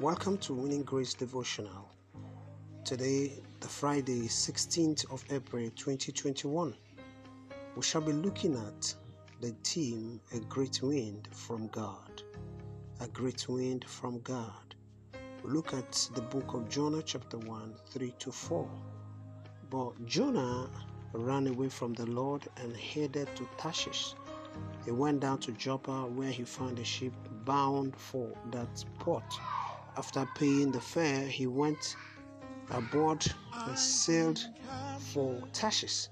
Welcome to Winning Grace Devotional. Today, the Friday, 16th of April 2021, we shall be looking at the theme A Great Wind from God. A Great Wind from God. Look at the book of Jonah, chapter 1, 3 to 4. But Jonah ran away from the Lord and headed to Tarshish. He went down to Joppa where he found a ship bound for that port. After paying the fare, he went aboard and sailed for Tarshish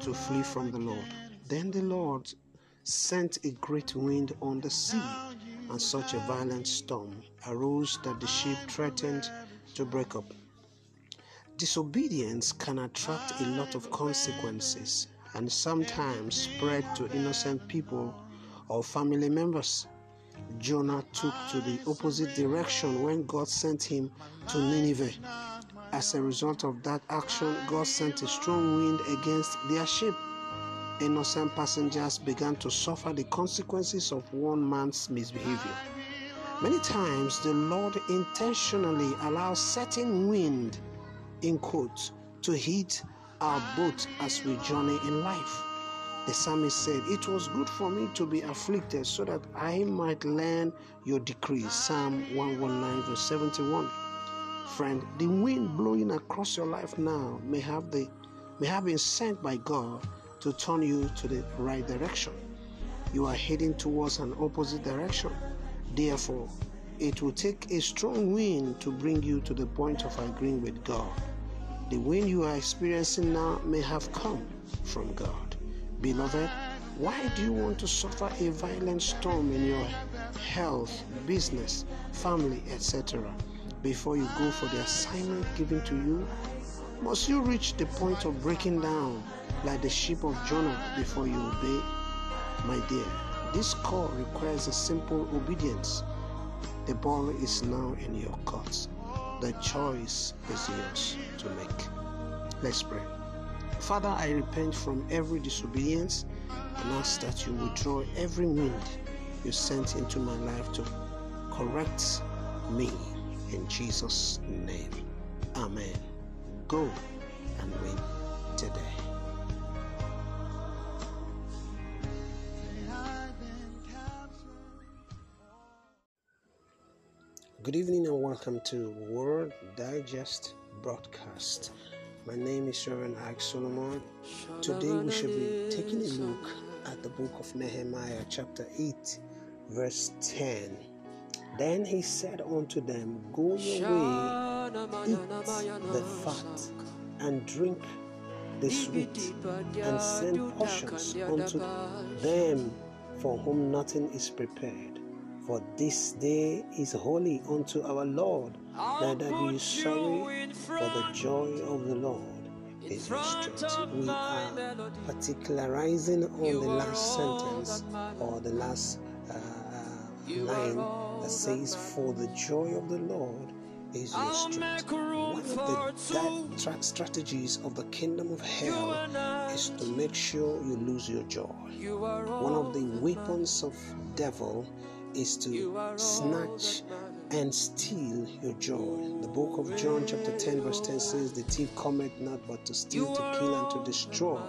to flee from the Lord. Then the Lord sent a great wind on the sea, and such a violent storm arose that the ship threatened to break up. Disobedience can attract a lot of consequences and sometimes spread to innocent people or family members. Jonah took to the opposite direction when God sent him to Nineveh. As a result of that action, God sent a strong wind against their ship. Innocent passengers began to suffer the consequences of one man's misbehavior. Many times, the Lord intentionally allows certain wind, in quotes, to hit our boat as we journey in life. The psalmist said, It was good for me to be afflicted so that I might learn your decrees. Psalm 119, verse 71. Friend, the wind blowing across your life now may have the may have been sent by God to turn you to the right direction. You are heading towards an opposite direction. Therefore, it will take a strong wind to bring you to the point of agreeing with God. The wind you are experiencing now may have come from God. Beloved, why do you want to suffer a violent storm in your health, business, family, etc. before you go for the assignment given to you? Must you reach the point of breaking down like the ship of Jonah before you obey? My dear, this call requires a simple obedience. The ball is now in your court. The choice is yours to make. Let's pray. Father, I repent from every disobedience and ask that you withdraw every wind you sent into my life to correct me in Jesus' name. Amen. Go and win today. Good evening and welcome to World Digest broadcast. My name is Reverend Ike Solomon. Today we shall be taking a look at the book of Nehemiah, chapter 8, verse 10. Then he said unto them, Go your way, eat the fat, and drink the sweet, and send portions unto them for whom nothing is prepared. For this day is holy unto our Lord. Neither be sorry, for the joy of the Lord is your strength. We are particularizing on the last sentence or the last uh, line that says, For the joy of the Lord is your strength. One of the tra- strategies of the kingdom of hell is to make sure you lose your joy. One of the weapons of devil is to snatch and steal your joy. The book of John, chapter 10, verse 10 says, The thief cometh not but to steal, to kill, and to destroy.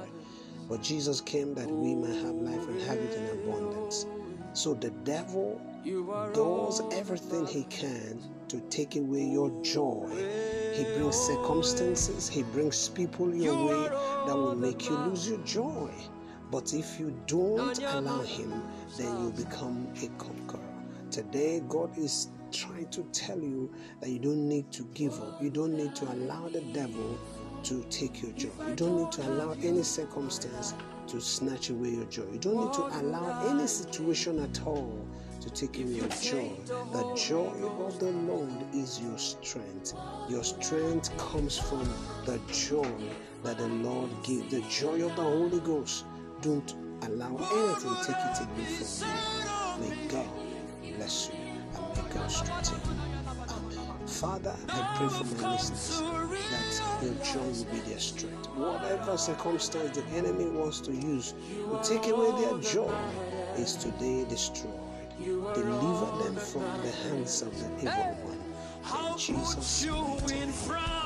But Jesus came that we may have life and have it in abundance. So the devil does everything he can to take away your joy. He brings circumstances, he brings people your way that will make you lose your joy. But if you don't allow him, then you become a conqueror. Today, God is trying to tell you that you don't need to give up. You don't need to allow the devil to take your joy. You don't need to allow any circumstance to snatch away your joy. You don't need to allow any situation at all to take away your joy. The joy of the Lord is your strength. Your strength comes from the joy that the Lord gives, the joy of the Holy Ghost. Don't allow anything to take it away from you. May God bless you and may God strengthen you. Amen. Father, I pray for my listeners that your joy will be their strength. Whatever circumstance the enemy wants to use to take away their joy is today destroyed. Deliver them from the hands of the evil one. In Jesus' you mighty in name.